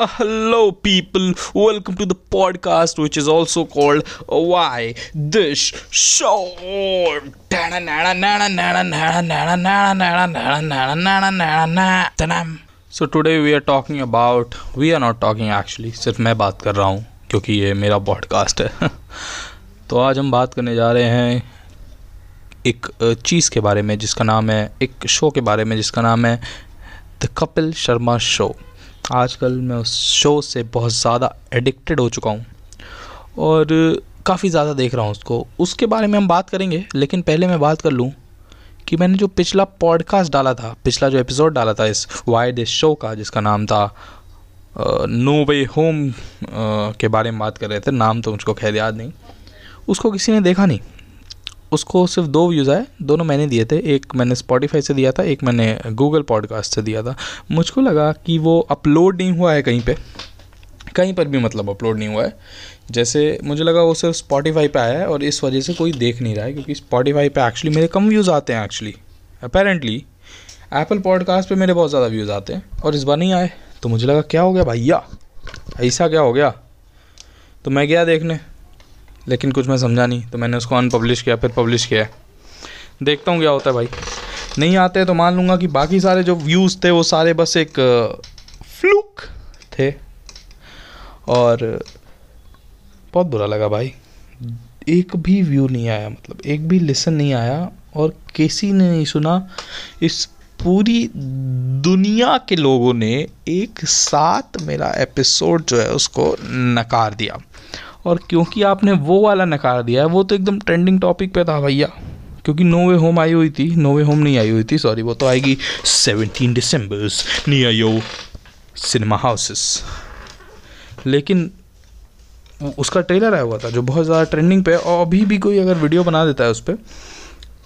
Uh, hello, people. Welcome to the podcast, which is also called Why This Show. So today we are talking about. We are not talking actually. सिर्फ़ मैं बात कर रहा हूँ क्योंकि ये मेरा पॉडकास्ट है तो आज हम बात करने जा रहे हैं एक चीज़ के बारे में जिसका नाम है एक शो के बारे में जिसका नाम है द कपिल शर्मा शो आजकल मैं उस शो से बहुत ज़्यादा एडिक्टेड हो चुका हूँ। और काफ़ी ज़्यादा देख रहा हूँ उसको। उसके बारे में हम बात करेंगे, लेकिन पहले मैं बात कर लूँ कि मैंने जो पिछला पॉडकास्ट डाला था, पिछला जो एपिसोड डाला था इस वाई दिस शो का, जिसका नाम था नो वे होम के बारे में बात कर रहे थे, नाम तो मुझको खैर याद नहीं। उसको किसी ने देखा नहीं। उसको सिर्फ़ दो व्यूज़ आए, दोनों मैंने दिए थे। एक मैंने स्पॉटिफाई से दिया था, एक मैंने गूगल पॉडकास्ट से दिया था। मुझको लगा कि वो अपलोड नहीं हुआ है कहीं पे। कहीं पर भी मतलब अपलोड नहीं हुआ है। जैसे मुझे लगा वो सिर्फ़ स्पॉटिफाई पे आया है और इस वजह से कोई देख नहीं रहा है, क्योंकि स्पॉटिफाई पे एक्चुअली मेरे कम व्यूज़ आते हैं एक्चुअली अपेरेंटली एप्पल पॉडकास्ट पे मेरे बहुत ज़्यादा व्यूज़ आते हैं और इस बार नहीं आए। तो मुझे लगा, क्या हो गया भैया? ऐसा क्या हो गया? तो मैं गया देखने। लेकिन कुछ मैं समझा नहीं तो मैंने उसको अनपब्लिश किया, फिर पब्लिश किया देखता हूँ क्या होता है भाई। नहीं आते तो मान लूँगा कि बाकी सारे जो व्यूज़ थे, वो सारे बस एक फ्लूक थे। और, बहुत बुरा लगा भाई। एक भी व्यू नहीं आया मतलब एक भी लिसन नहीं आया, और किसी ने नहीं सुना इस पूरी दुनिया के लोगों ने एक साथ मेरा एपिसोड जो है, उसको नकार दिया। और क्योंकि आपने वो वाला नकार दिया है, वो तो एकदम ट्रेंडिंग टॉपिक पे था भैया। क्योंकि नो वे होम आई हुई थी नो वे होम नहीं आई हुई थी सॉरी वो तो आएगी seventeen Decembers near you cinema houses लेकिन उसका ट्रेलर आया हुआ था, जो बहुत ज़्यादा ट्रेंडिंग पे और अभी भी कोई अगर वीडियो बना देता है उस पर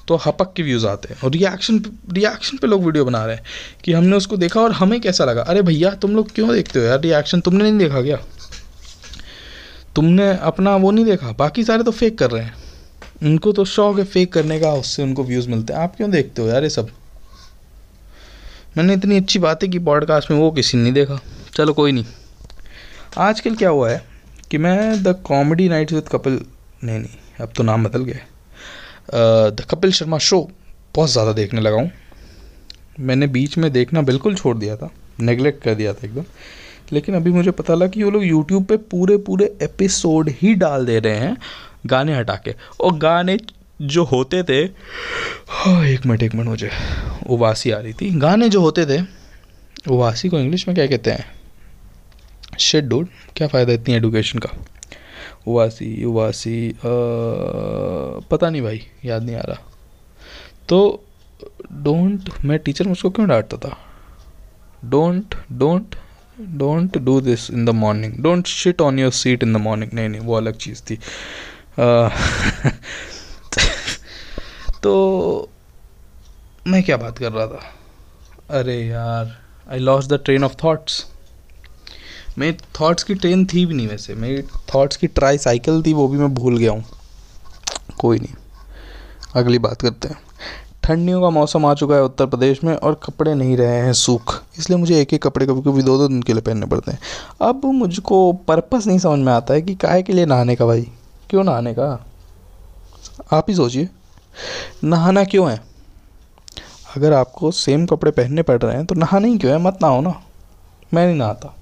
तो हपक के व्यूज़ आते हैं। और रिएक्शन रिएक्शन पे लोग वीडियो बना रहे हैं कि हमने उसको देखा और हमें कैसा लगा? अरे भैया, तुम लोग क्यों देखते हो यार? रिएक्शन तुमने नहीं देखा क्या? तुमने अपना वो नहीं देखा, बाकी सारे तो फेक कर रहे हैं। उनको तो शौक है फेक करने का, उससे उनको व्यूज़ मिलते हैं। आप क्यों देखते हो यार ये सब? मैंने इतनी अच्छी बातें की पॉडकास्ट में, वो किसी ने नहीं देखा। चलो कोई नहीं। आजकल क्या हुआ है कि मैं the comedy nights with Kapil, नहीं नहीं, अब तो नाम बदल गया द कपिल शर्मा शो बहुत ज़्यादा देखने लगा हूँ। मैंने बीच में देखना बिल्कुल छोड़ दिया था नेगलेक्ट कर दिया था एकदम। लेकिन अभी मुझे पता लगा कि वो लोग यूट्यूब पे पूरे पूरे एपिसोड ही डाल दे रहे हैं गाने हटा के। और गाने जो होते थे हाँ एक मिनट एक मिनट, मुझे उवासी आ रही थी। गाने जो होते थे उवासी को इंग्लिश में क्या कहते हैं? शेड डूड क्या फ़ायदा इतनी एडुकेशन का? उवासी उवासी पता नहीं भाई, याद नहीं आ रहा। तो डोंट मैं टीचर मुझको क्यों डांटता था? Don't don't don't do this in the morning don't shit on your seat in the morning नहीं नहीं, वो अलग चीज़ थी। तो मैं क्या बात कर रहा था? अरे यार I lost the train of thoughts मेरी थाट्स की ट्रेन थी भी नहीं वैसे। मेरी थाट्स की ट्राई साइकिल थी, वो भी मैं भूल गया हूँ। कोई नहीं। अगली बात करते हैं। ठंडियों का मौसम आ चुका है उत्तर प्रदेश में और कपड़े नहीं रहे हैं सूख। इसलिए मुझे एक एक कपड़े कभी कभी दो दो दिन के लिए पहनने पड़ते हैं। अब मुझको पर्पस नहीं समझ में आता है कि काहे के लिए नहाने का भाई। क्यों नहाने का? आप ही सोचिए। नहाना क्यों है? अगर आपको सेम कपड़े पहनने पड़ रहे हैं तो नहाना ही क्यों है? मत नहाओ ना। मैं नहीं नहाता।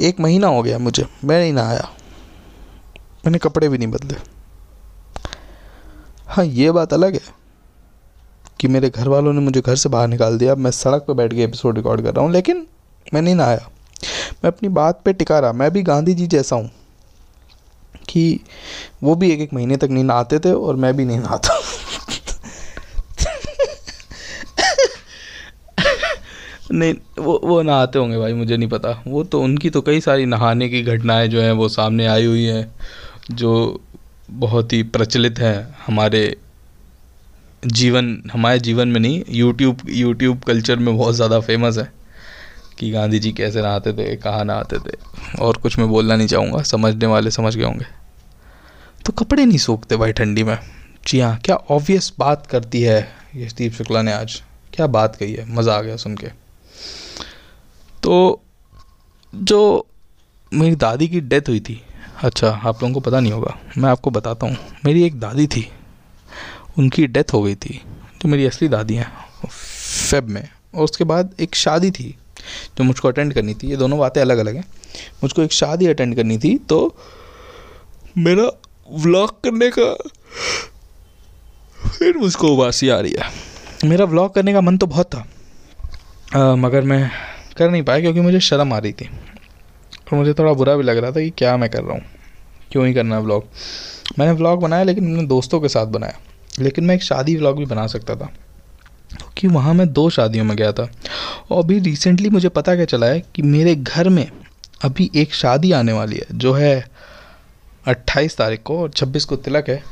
एक महीना हो गया मुझे। मैं नहीं नहाया। मैंने कपड़े भी नहीं बदले। हाँ ये बात अलग है। कि मेरे घर वालों ने मुझे घर से बाहर निकाल दिया। मैं सड़क पर बैठ के एपिसोड रिकॉर्ड कर रहा हूँ, लेकिन मैं नहीं नहाया मैं अपनी बात पे टिका रहा। मैं भी गांधी जी जैसा हूँ कि वो भी एक एक महीने तक नहीं नहाते थे और मैं भी नहीं नहाता। नहीं, वो वो नहाते होंगे भाई, मुझे नहीं पता। वो तो उनकी तो कई सारी नहाने की घटनाएँ जो हैं, वो सामने आई हुई हैं, जो बहुत ही प्रचलित हैं हमारे जीवन, हमारे जीवन में नहीं यूट्यूब यूट्यूब कल्चर में बहुत ज़्यादा फ़ेमस है कि गांधी जी कैसे नहाते थे, कहाँ नहाते थे। और कुछ मैं बोलना नहीं चाहूँगा, समझने वाले समझ गए होंगे। तो कपड़े नहीं सूखते भाई ठंडी में। जी हाँ क्या ऑब्वियस बात करती है यशदीप शुक्ला ने आज? क्या बात कही है? मज़ा आ गया सुन के। तो जो मेरी दादी की डेथ हुई थी अच्छा आप लोगों को पता नहीं होगा, मैं आपको बताता हूँ। मेरी एक दादी थी उनकी डेथ हो गई थी जो मेरी असली दादी हैं फेब में। और उसके बाद एक शादी थी जो मुझको अटेंड करनी थी। ये दोनों बातें अलग अलग हैं। मुझको एक शादी अटेंड करनी थी तो मेरा व्लॉग करने का फिर मुझको उबासी आ रही है। मेरा व्लॉग करने का मन तो बहुत था आ, मगर मैं कर नहीं पाया क्योंकि मुझे शर्म आ रही थी। और मुझे थोड़ा बुरा भी लग रहा था कि क्या मैं कर रहा हूँ। क्यों ही करना है व्लॉग मैंने व्लॉग बनाया लेकिन मैंने दोस्तों के साथ बनाया। लेकिन मैं एक शादी व्लॉग भी बना सकता था, क्योंकि वहाँ मैं दो शादियों में गया था। और अभी रिसेंटली मुझे पता क्या चला है कि मेरे घर में अभी एक शादी आने वाली है, जो है अट्ठाईस तारीख को और छब्बीस को तिलक है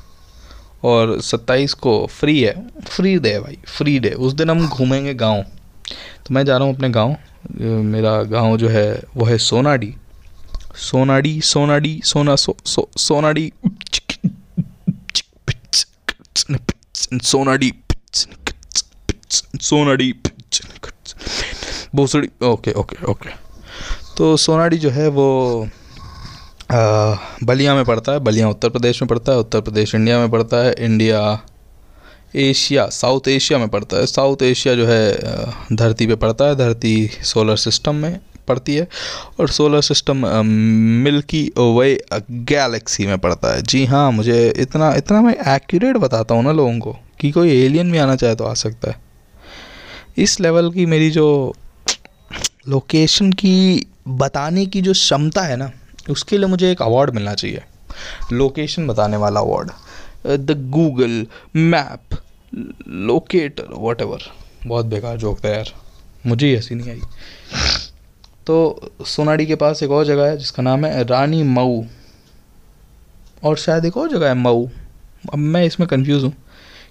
और सत्ताईस को फ्री है। फ्री डे है भाई फ्री डे उस दिन हम घूमेंगे गाँव। तो मैं जा रहा हूँ अपने गाँव, मेरा गाँव जो है, वो है सोनाडी। सोनाडी सोनाडी, सोना, सो सो, सोनाडी सोनाडी सोनाडी भोसड़ी ओके ओके ओके तो सोनाडी जो है वो बलिया में पड़ता है बलिया उत्तर प्रदेश में पड़ता है उत्तर प्रदेश इंडिया में पड़ता है इंडिया एशिया साउथ एशिया में पड़ता है साउथ एशिया जो है धरती पे पड़ता है धरती सोलर सिस्टम में पड़ती है और solar system milky way galaxy में पड़ता है। जी हाँ मुझे इतना इतना मैं एक्यूरेट बताता हूँ ना लोगों को कि कोई एलियन भी आना चाहे तो आ सकता है। इस लेवल की मेरी जो लोकेशन की बताने की जो क्षमता है ना, उसके लिए मुझे एक अवार्ड मिलना चाहिए। लोकेशन बताने वाला award the Google map locator whatever बहुत बेकार जोक था यार। मुझे ही नहीं आई। तो सोनाडी के पास एक और जगह है, जिसका नाम है रानी मऊ। और शायद एक और जगह है मऊ। अब मैं इसमें कंफ्यूज हूँ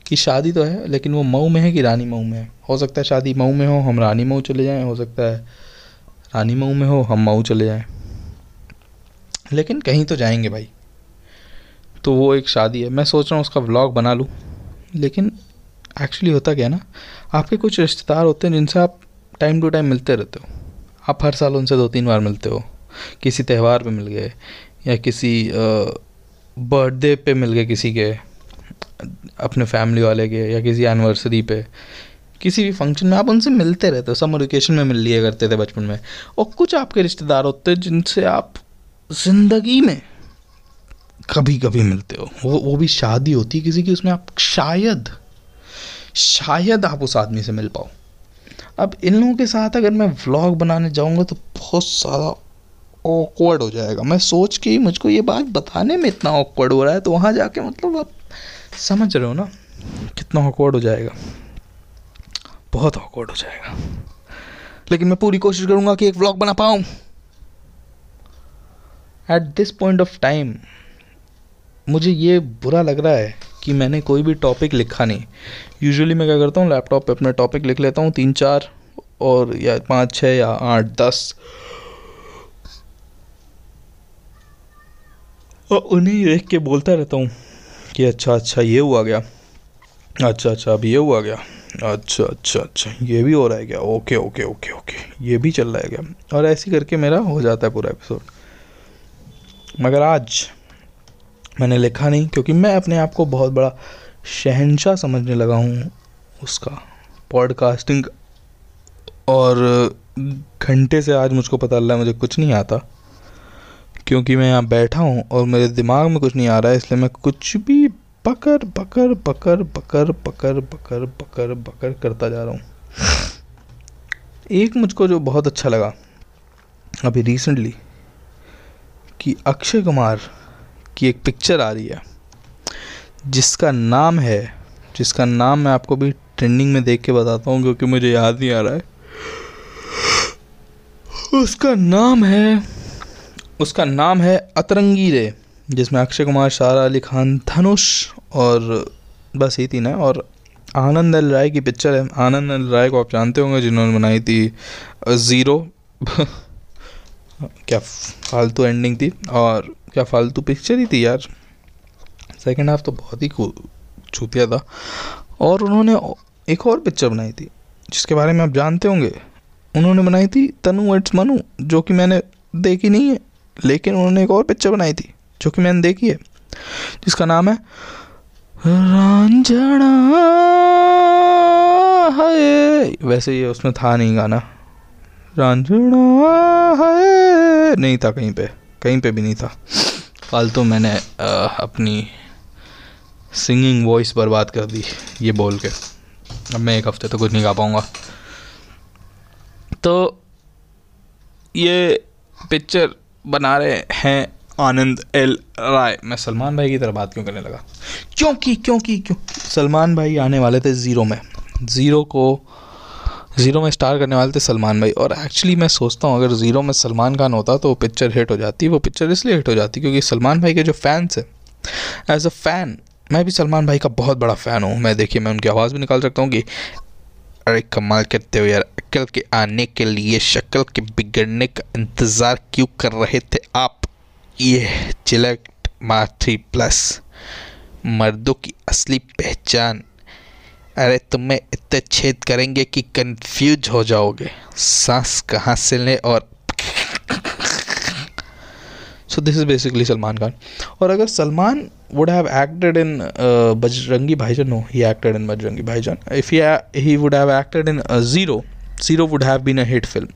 कि शादी तो है, लेकिन वो मऊ में है कि रानी मऊ में है? हो सकता है शादी मऊ में हो, हम रानी मऊ चले जाएँ। हो सकता है रानी मऊ में हो, हम मऊ चले जाएँ। लेकिन कहीं तो जाएँगे भाई। तो वो एक शादी है। मैं सोच रहा हूँ उसका व्लॉग बना लूँ। लेकिन एक्चुअली होता क्या ना, आपके कुछ रिश्तेदार होते हैं जिनसे आप टाइम टू टाइम मिलते रहते हो। आप हर साल उनसे दो तीन बार मिलते हो। किसी त्यौहार पे मिल गए, या किसी बर्थडे पे मिल गए किसी के, अपने फैमिली वाले के, या किसी एनिवर्सरी पे। किसी भी फ़ंक्शन में आप उनसे मिलते रहते हो। समर वेकेशन में मिल लिया करते थे बचपन में। और कुछ आपके रिश्तेदार होते जिनसे आप ज़िंदगी में कभी कभी मिलते हो। वो वो भी शादी होती है किसी की, उसमें आप शायद शायद आप उस आदमी से मिल पाओ। अब इन लोगों के साथ अगर मैं व्लॉग बनाने जाऊँगा तो बहुत सारा ऑकवर्ड हो जाएगा। मैं सोच के ही मुझको ये बात बताने में इतना ऑकवर्ड हो रहा है तो वहाँ जाके मतलब आप समझ रहे हो ना कितना ऑकवर्ड हो जाएगा। बहुत ऑकवर्ड हो जाएगा। लेकिन मैं पूरी कोशिश करूँगा कि एक व्लॉग बना पाऊँ। At this point of time मुझे ये बुरा लग रहा है कि मैंने कोई भी टॉपिक लिखा नहीं। यूजुअली मैं क्या करता हूँ लैपटॉप पे अपने टॉपिक लिख लेता हूँ, तीन चार और या पाँच छः या आठ, दस। और उन्हें देख के बोलता रहता हूँ कि अच्छा अच्छा ये हुआ गया। अच्छा अच्छा अब ये हुआ गया। अच्छा अच्छा अच्छा ये भी हो रहा है क्या? ओके ओके ओके ओके, ये भी चल रहा है क्या? और ऐसे करके मेरा हो जाता है पूरा एपिसोड मगर आज मैंने लिखा नहीं, क्योंकि मैं अपने आप को बहुत बड़ा शहनशाह समझने लगा हूँ उसका। पॉडकास्टिंग और घंटे से आज मुझको पता लगा, मुझे कुछ नहीं आता। क्योंकि मैं यहाँ बैठा हूँ और मेरे दिमाग में कुछ नहीं आ रहा है, इसलिए मैं कुछ भी बकर बकर बकर बकर बकर बकर बकर बकर करता जा रहा हूँ। एक मुझको जो बहुत अच्छा लगा अभी रिसेंटली कि अक्षय कुमार की एक पिक्चर आ रही है, जिसका नाम है, जिसका नाम मैं आपको भी ट्रेंडिंग में देख के बताता हूँ, क्योंकि मुझे याद नहीं आ रहा है। उसका नाम है, उसका नाम है अतरंगी रे जिसमें अक्षय कुमार शारा अली खान, धनुष और बस ये तीन है, और आनंद एल राय की पिक्चर है। आनंद एल राय को आप जानते होंगे, जिन्होंने बनाई थी ज़ीरो। क्या फालतू एंडिंग थी, और क्या फालतू पिक्चर ही थी यार। सेकेंड हाफ़ तो बहुत ही छूतिया था। और उन्होंने एक और पिक्चर बनाई थी, जिसके बारे में आप जानते होंगे। उन्होंने बनाई थी तनु एट्स मनु, जो कि मैंने देखी नहीं है, लेकिन उन्होंने एक और पिक्चर बनाई थी, जो कि मैंने देखी है, जिसका नाम है, रांझणा है। वैसे ये उसमें था नहीं गाना। रांझणा है। नहीं था कहीं पे। कहीं पे भी नहीं था। फालतू तो मैंने आ, अपनी सिंगिंग वॉइस बर्बाद कर दी ये बोल के। अब मैं एक हफ़्ते तो कुछ नहीं गा पाऊँगा। तो ये पिक्चर बना रहे हैं आनंद एल राय। मैं सलमान भाई की तरह बात क्यों करने लगा? क्योंकि क्योंकि क्यों? सलमान भाई आने वाले थे ज़ीरो में। ज़ीरो को ज़ीरो में स्टार करने वाले थे सलमान भाई। और एक्चुअली मैं सोचता हूँ, अगर ज़ीरो में सलमान खान होता तो वो पिक्चर हिट हो जाती। वो पिक्चर इसलिए हिट हो जाती क्योंकि सलमान भाई के जो फैंस हैं एज अ फ़ैन मैं भी सलमान भाई का बहुत बड़ा फ़ैन हूँ। मैं देखिए, मैं उनकी आवाज़ भी निकाल सकता हूँ कि, अरे कमाल करते हो यार, अक्ल के आने के लिए, शक्ल के बिगड़ने का इंतज़ार क्यों कर रहे थे आप? ये चिलट मार थ्री प्लस मर्दों की असली पहचान। अरे तुम्हें इतने छेद करेंगे कि कंफ्यूज हो जाओगे। सांस कहाँ से लें और so this is basically Salman Khan. और अगर Salman would have acted in Bajrangi Bhaijaan no he acted in Bajrangi Bhaijaan. If he would have acted in Zero Zero would have been a hit film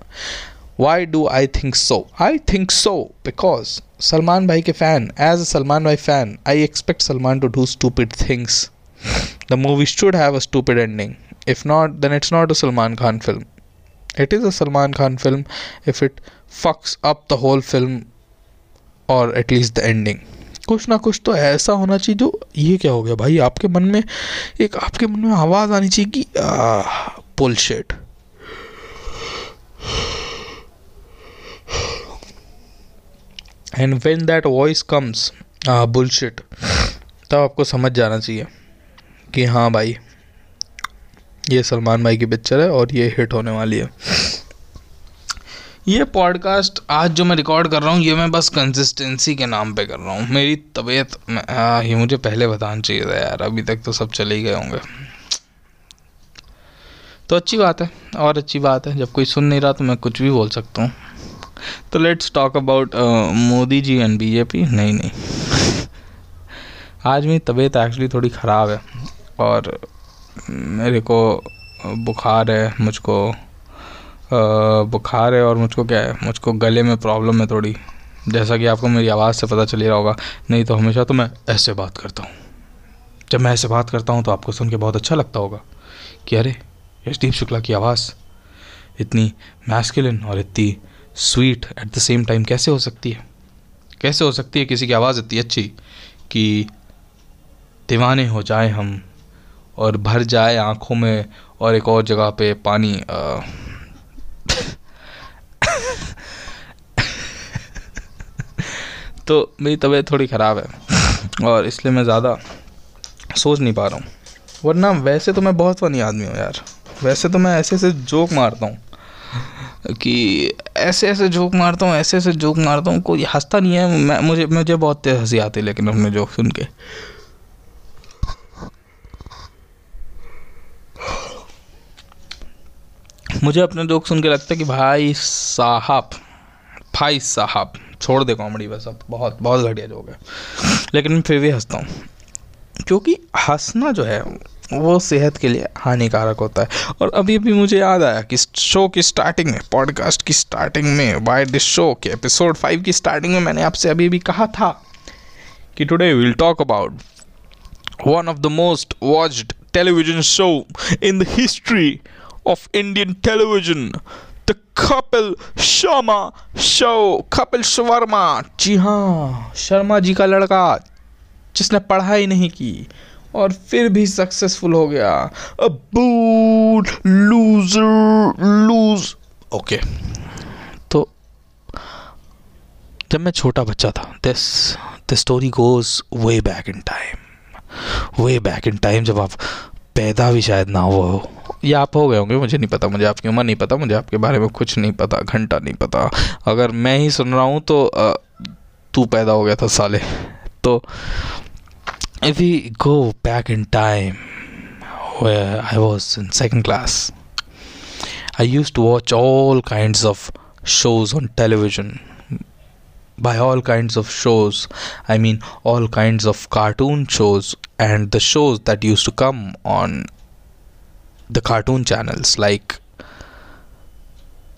why do I think so I think so because Salman bhai के fan as a Salman bhai fan I expect Salman to do stupid things the movie should have a stupid ending if not then it's not a Salman Khan film it is a Salman Khan film if it fucks up the whole film और at least the ending कुछ ना कुछ तो ऐसा होना चाहिए जो ये क्या हो गया भाई? आपके मन में एक आपके मन में आवाज़ आनी चाहिए कि bullshit and when that voice comes bullshit तब आपको समझ जाना चाहिए। कि हाँ भाई, ये सलमान भाई की पिक्चर है और ये हिट होने वाली है। ये पॉडकास्ट आज जो मैं रिकॉर्ड कर रहा हूँ, ये मैं बस कंसिस्टेंसी के नाम पे कर रहा हूँ। मेरी तबीयत ये मुझे पहले बताना चाहिए था यार, अभी तक तो सब चले ही गए होंगे। तो अच्छी बात है, और अच्छी बात है, जब कोई सुन नहीं रहा तो मैं कुछ भी बोल सकता हूँ। तो let's talk about Modi ji and BJP नहीं नहीं। आज मेरी तबीयत एक्चुअली थोड़ी ख़राब है। और मेरे को बुखार है, मुझको बुखार है और मुझको क्या है, मुझको गले में प्रॉब्लम है थोड़ी। जैसा कि आपको मेरी आवाज़ से पता चल ही रहा होगा, नहीं तो हमेशा तो मैं ऐसे बात करता हूँ। जब मैं ऐसे बात करता हूँ तो आपको सुन के बहुत अच्छा लगता होगा कि अरे यशदीप शुक्ला की आवाज़, इतनी मैस्किलिन और इतनी sweet at the same time कैसे हो सकती है? कैसे हो सकती है किसी की आवाज़ इतनी अच्छी कि दीवाने हो जाए हम और भर जाए आँखों में और एक और जगह पे पानी आ, तो मेरी तबीयत थोड़ी ख़राब है और इसलिए मैं ज़्यादा सोच नहीं पा रहा हूँ। वरना वैसे तो मैं बहुत फ़नी आदमी हूँ यार। वैसे तो मैं ऐसे ऐसे जोक मारता हूँ कि ऐसे ऐसे जोक मारता हूँ ऐसे ऐसे जोक मारता हूँ कोई हंसता नहीं है। मैं मुझे मुझे बहुत हँसी आती है लेकिन अपने जोक सुन के। मुझे अपने जोक सुन के लगता है कि भाई साहब भाई साहब, छोड़ दे कॉमेडी बस अब बहुत बहुत घटिया जोक है। लेकिन फिर भी हंसता हूँ। क्योंकि हंसना जो है, वो सेहत के लिए हानिकारक होता है। और अभी अभी मुझे याद आया कि शो की स्टार्टिंग में पॉडकास्ट की स्टार्टिंग में बाय दिस शो के एपिसोड फाइव की स्टार्टिंग में मैंने आपसे अभी भी कहा था कि today will talk about one of the most watched television show in the history of Indian television. The Kapil Sharma Show. Kapil Sharma. जी हाँ शर्मा जी का लड़का, जिसने पढ़ाई नहीं की और फिर भी सक्सेसफुल हो गया a boot loser lose okay तो जब मैं छोटा बच्चा था this the story goes way back in time way back in time जब आप पैदा भी शायद ना हुआ हो या आप हो गए होंगे मुझे नहीं पता मुझे आपकी उम्र नहीं पता मुझे आपके बारे में कुछ नहीं पता घंटा नहीं पता अगर मैं ही सुन रहा हूँ तो तू पैदा हो गया था साले तो if we go back in time I was in second class I used to watch all kind of shows on television by all kinds of shows. I mean, all kinds of cartoon shows and the shows that used to come on the cartoon channels like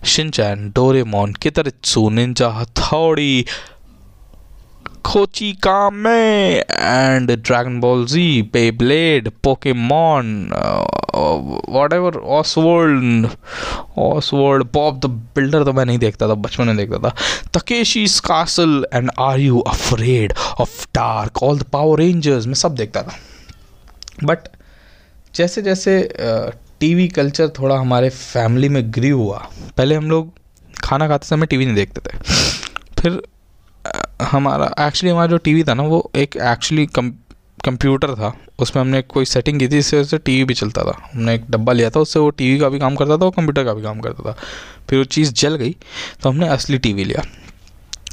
Shinchan, Doraemon, Kitaritsu, Ninja Hattori, Kochi Kame, and Dragon Ball Z, Beyblade, Pokemon, uh, whatever, Oswald, Oswald, Bob the Builder तो मैं नहीं देखता था बचपन में देखता था Takeshi's Castle and Are You Afraid of Dark, All the Power Rangers मैं सब देखता था बट जैसे जैसे टीवी कल्चर थोड़ा हमारे फैमिली में ग्री हुआ, पहले हम लोग खाना खाते समय टीवी नहीं देखते थे। फिर हमारा एक्चुअली हमारा जो टीवी था ना, वो एक एक्चुअली कंप्यूटर था। उसमें हमने कोई सेटिंग की थी जिससे उससे टी भी चलता था। हमने एक डब्बा लिया था, उससे वो टीवी का भी काम करता था, और कंप्यूटर का भी काम करता था। फिर वो चीज़ जल गई तो हमने असली टीवी लिया।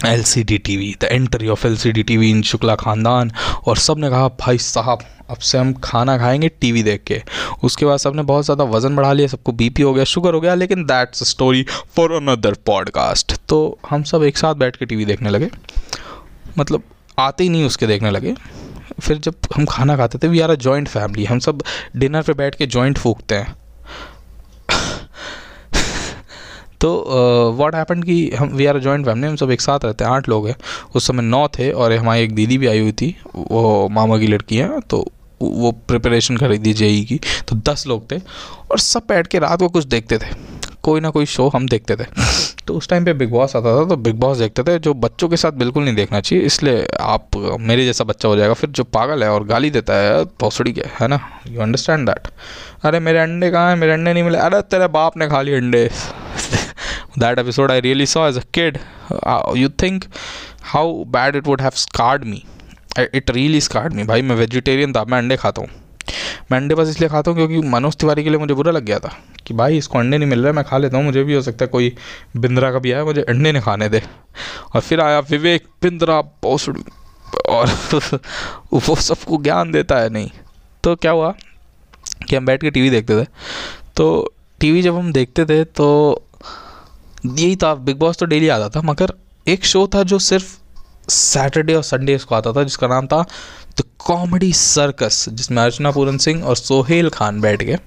L C D T V the entry of L C D T V in Shukla ख़ानदान और सबने कहा, भाई साहब अब से हम खाना खाएँगे टीवी देख के। उसके बाद सबने बहुत ज़्यादा वज़न बढ़ा लिया, सबको बीपी हो गया, शुगर हो गया, लेकिन that's story for another podcast तो हम सब एक साथ बैठ के टीवी देखने लगे। मतलब आते ही नहीं उसके देखने लगे। फिर जब हम खाना खाते थे we are a joint family हम सब डिनर पे बैठ के जॉइंट फूकते हैं। तो व्हाट हैपन कि हम वी आर जॉइंट फैमिली हम सब एक साथ रहते हैं, आठ लोग हैं। उस समय नौ थे और हमारी एक दीदी भी आई हुई थी, वो मामा की लड़की है तो वो प्रिपरेशन कर रही थी जेई की तो दस लोग थे और सब बैठ के रात को कुछ देखते थे। कोई ना कोई शो हम देखते थे। तो उस टाइम पे बिग बॉस आता था तो बिग बॉस देखते थे, जो बच्चों के साथ बिल्कुल नहीं देखना चाहिए, इसलिए आप, मेरे जैसा बच्चा हो जाएगा, फिर जो पागल है और गाली देता है, भोसड़ी के, है ना? यू अंडरस्टैंड दैट अरे मेरे अंडे कहाँ हैं? मेरे अंडे नहीं मिले। अरे तेरे बाप ने खा लिए अंडे। That episode I really saw as a kid. Uh, you think how bad it would have scarred me? It really scarred me. भाई मैं वेजिटेरियन था मैं अंडे खाता हूँ मैं अंडे बस इसलिए खाता हूँ क्योंकि मनोज तिवारी के लिए मुझे बुरा लग गया था कि भाई इसको अंडे नहीं मिल रहे मैं खा लेता हूँ मुझे भी हो सकता है कोई बिंद्रा का भी आया मुझे अंडे नहीं खाने दे और फिर आया विवेक बिंद्रा पोसड़ी और वो सबको ज्ञान देता है नहीं तो क्या हुआ कि हम बैठ के टीवी देखते थे तो टीवी जब हम देखते थे तो यही था बिग बॉस तो डेली आता था, मगर एक शो था जो सिर्फ़ सैटरडे और संडे को आता था, जिसका नाम था द कॉमेडी सर्कस जिसमें अर्चना पूरन सिंह और सोहेल खान बैठ के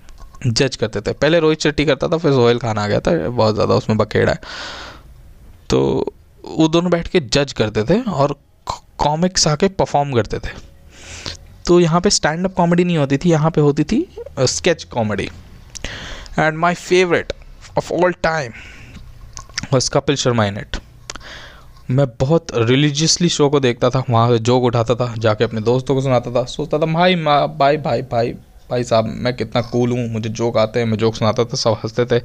जज करते थे। पहले रोहित शेट्टी करता था, फिर सोहेल खान आ गया था, बहुत ज़्यादा उसमें बखेड़ा है। तो वो दोनों बैठ के जज करते थे और कॉमिक्स आके परफॉर्म करते थे। तो यहाँ पे स्टैंड अप कॉमेडी नहीं होती थी, यहाँ पे होती थी sketch comedy and my favourite of all time बस कपिल शर्मा इन इट मैं बहुत रिलीजियसली शो को देखता था, वहाँ से जोक उठाता था, जाके अपने दोस्तों को सुनाता था, सोचता था, भाई, माँ, भाई भाई भाई भाई साहब, मैं कितना कूल हूँ, मुझे जोक आते हैं, मैं जोक सुनाता था, सब हँसते थे।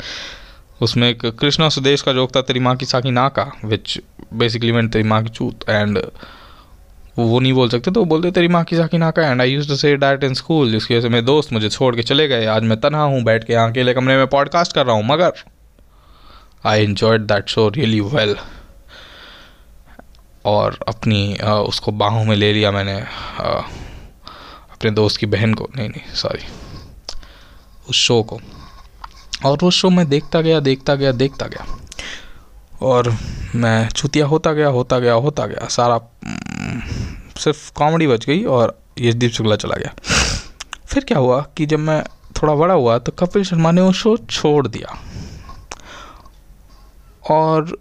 उसमें एक कृष्णा सुदेश का जोक था, तेरी माँ की साकी ना का विच बेसिकली मैंने तेरी माँ की चूत एंड वो नहीं बोल सकते तो बोलते, तेरी माँ की साकी ना का and I used to say that in school जिसकी वजह से मेरे दोस्त मुझे छोड़ के चले गए, आज मैं तनहा हूँ, बैठ के यहाँ अकेले कमरे में पॉडकास्ट कर रहा हूँ, मगर I enjoyed that show really well और अपनी आ, उसको बाहों में ले लिया मैंने आ, अपने दोस्त की बहन को। नहीं नहीं सॉरी उस शो को। और वो शो मैं देखता गया देखता गया देखता गया। और मैं चुतिया होता गया होता गया होता गया। सारा सिर्फ़ कॉमेडी बच गई और यशदीप शुक्ला चला गया। फिर क्या हुआ कि जब मैं थोड़ा बड़ा हुआ तो कपिल शर्मा ने वो शो छोड़ दिया। और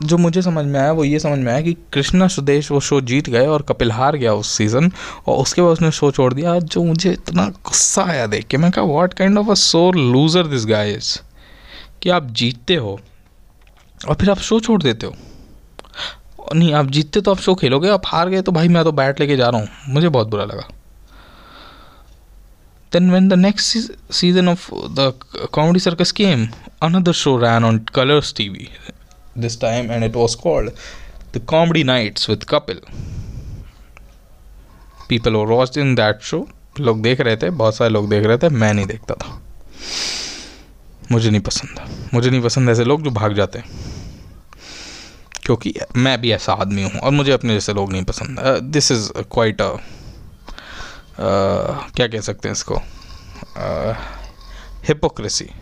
जो मुझे समझ में आया वो ये समझ में आया कि कृष्णा सुदेश वो शो जीत गए और कपिल हार गया उस सीज़न और उसके बाद उसने शो छोड़ दिया। जो मुझे इतना गुस्सा आया देख के मैं कहा व्हाट काइंड ऑफ़ अ सोर लूज़र दिस गाइज़ कि आप जीतते हो और फिर आप शो छोड़ देते हो। नहीं आप जीतते तो आप शो खेलोगे आप हार गए तो भाई मैं तो बैट लेके जा रहा हूँ। मुझे बहुत बुरा लगा। Then when the next season of the the circus came, another show ran on Colors TV this time, and it was called The Comedy Nights with Kapil. People were watching that show. लोग देख रहे थे बहुत सारे लोग देख रहे थे मैं नहीं देखता था। मुझे नहीं पसंद मुझे नहीं पसंद ऐसे लोग जो भाग जाते हैं। क्योंकि मैं भी ऐसा आदमी हूँ और मुझे अपने जैसे लोग नहीं पसंद। दिस इज़ क्वाइट क्या कह सकते हैं इसको? Hypocrisy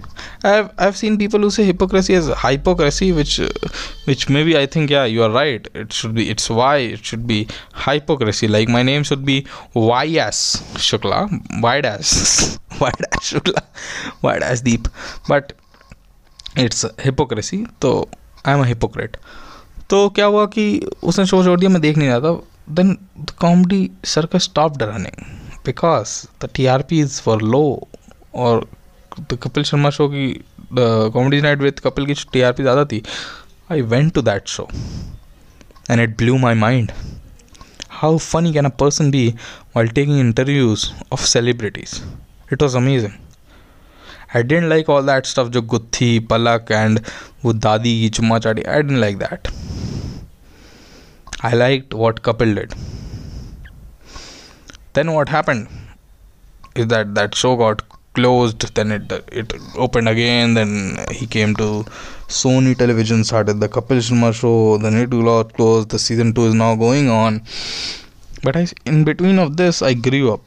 I've I've seen people who say hypocrisy as hypocrisy, which uh, which maybe I think yeah you are right. It should be it's why it should be hypocrisy. Like my name should be YS Shukla, YS YS Shukla, YS Deep. But it's hypocrisy. तो आई am a hypocrite तो क्या हुआ कि उसने show छोड़ दिया मैं देख नहीं रहा था then the comedy circus stop running because the T R P is for low और द कपिल शर्मा शो की कॉमेडी नाइट विद कपिल की टी आर पी ज़्यादा थी। I went to that show and it blew my mind how funny can a person be while taking interviews of celebrities it was amazing I didn't like all that stuff, जो Gutthi Palak and वो दादी की चुम्मा चाटी I didn't like that I liked what Kapil did. Then what happened is that that show got closed then it it opened again then he came to sony television started the kapil sharma show then it got closed the season 2 is now going on. But i in between of this i grew up.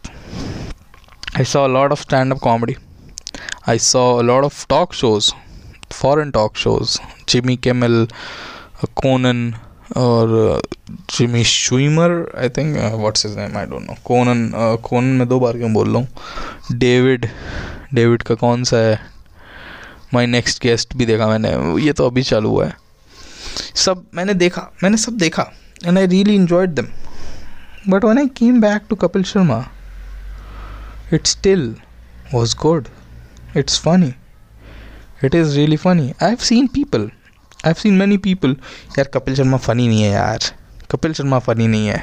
I saw a lot of stand up comedy. I saw a lot of talk shows foreign talk shows. Jimmy kimmel uh, conan और Jimmy Schumer I think what's is name I don't know Conan Conan में दो बार क्यों बोल रहा हूँ? David David का कौन सा है? माई नेक्स्ट गेस्ट भी देखा मैंने। ये तो अभी चालू हुआ है। सब, मैंने देखा, मैंने सब देखा and I really enjoyed them but when I came back to Kapil Sharma it still was good it's funny it is really funny I have seen people I have seen many people यार Kapil Sharma funny नहीं है यार Kapil Sharma funny नहीं है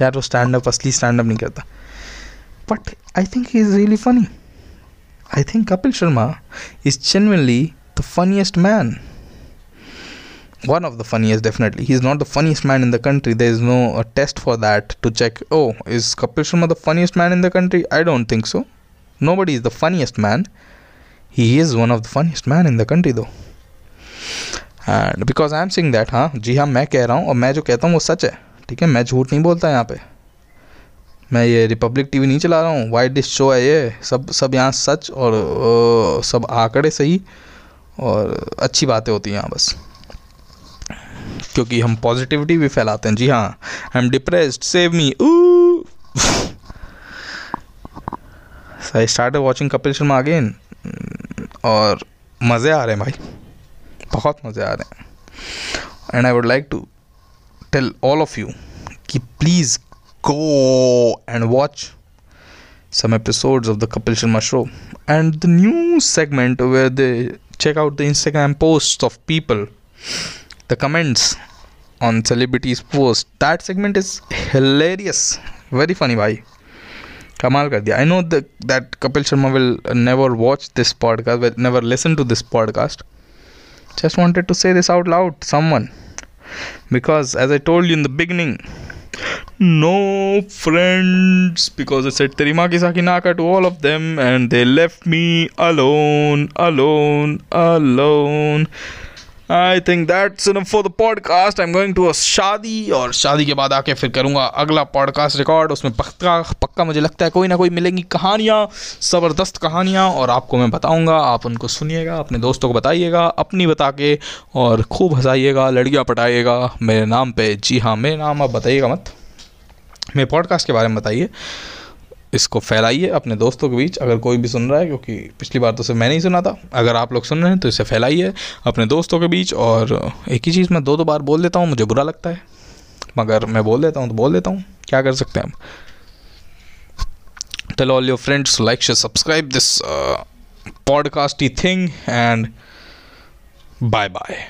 यार वो stand up असली stand up नहीं करता but I think he is really funny I think Kapil Sharma is genuinely the funniest man one of the funniest definitely he's not the funniest man in the country there is no a test for that to check oh is kapil sharma the funniest man in the country i don't think so nobody is the funniest man he is one of the funniest man in the country though And because I am saying that हाँ जी हाँ मैं कह रहा हूँ और मैं जो कहता हूँ वो सच है ठीक है? मैं झूठ नहीं बोलता यहाँ पे। मैं ये रिपब्लिक टीवी नहीं चला रहा हूँ। वाइट डिश शो है ये। सब सब यहाँ सच और ओ, सब आंकड़े सही और अच्छी बातें होती हैं यहाँ बस। क्योंकि हम पॉजिटिविटी भी फैलाते हैं। जी हाँ I am depressed save me I start watching Kapil Sharma again और मज़े आ रहे हैं भाई। बहुत मज़े आ रहे हैं। And I would like to tell all of you कि please go and watch some episode of the Kapil Sharma show and the new segment where they check out the Instagram post of people the comments on celebrities post that segment is hilarious very funny भाई कमाल कर दिया I know that Kapil Sharma will never watch this podcast never listen to this podcast Just wanted to say this out loud, someone. Because as I told you in the beginning, no friends because I said Terimaki Sakinaka to all of them and they left me alone, alone, alone. I think that's enough for the podcast I am going to a shaadi और शादी के बाद आके फिर करूँगा अगला podcast record उसमें पक्का पक्का मुझे लगता है कोई ना कोई मिलेंगी कहानियाँ, ज़बरदस्त कहानियाँ और आपको मैं बताऊँगा। आप उनको सुनिएगा, अपने दोस्तों को बताइएगा, अपनी बता के और खूब हंसाइएगा, लड़कियाँ पटाइएगा। मेरे नाम पर जी हाँ मेरे नाम आप बताइएगा मत। मेरे पॉडकास्ट के बारे में बताइए। इसको फैलाइए अपने दोस्तों के बीच, अगर कोई भी सुन रहा है, क्योंकि पिछली बार तो सिर्फ़ मैंने ही सुना था, अगर आप लोग सुन रहे हैं तो इसे फैलाइए अपने दोस्तों के बीच, और एक ही चीज़ मैं दो दो बार बोल देता हूँ, मुझे बुरा लगता है। मगर मैं बोल देता हूँ तो बोल देता हूँ, क्या कर सकते हैं हम? Tell all your friends like share subscribe this podcast thing and bye bye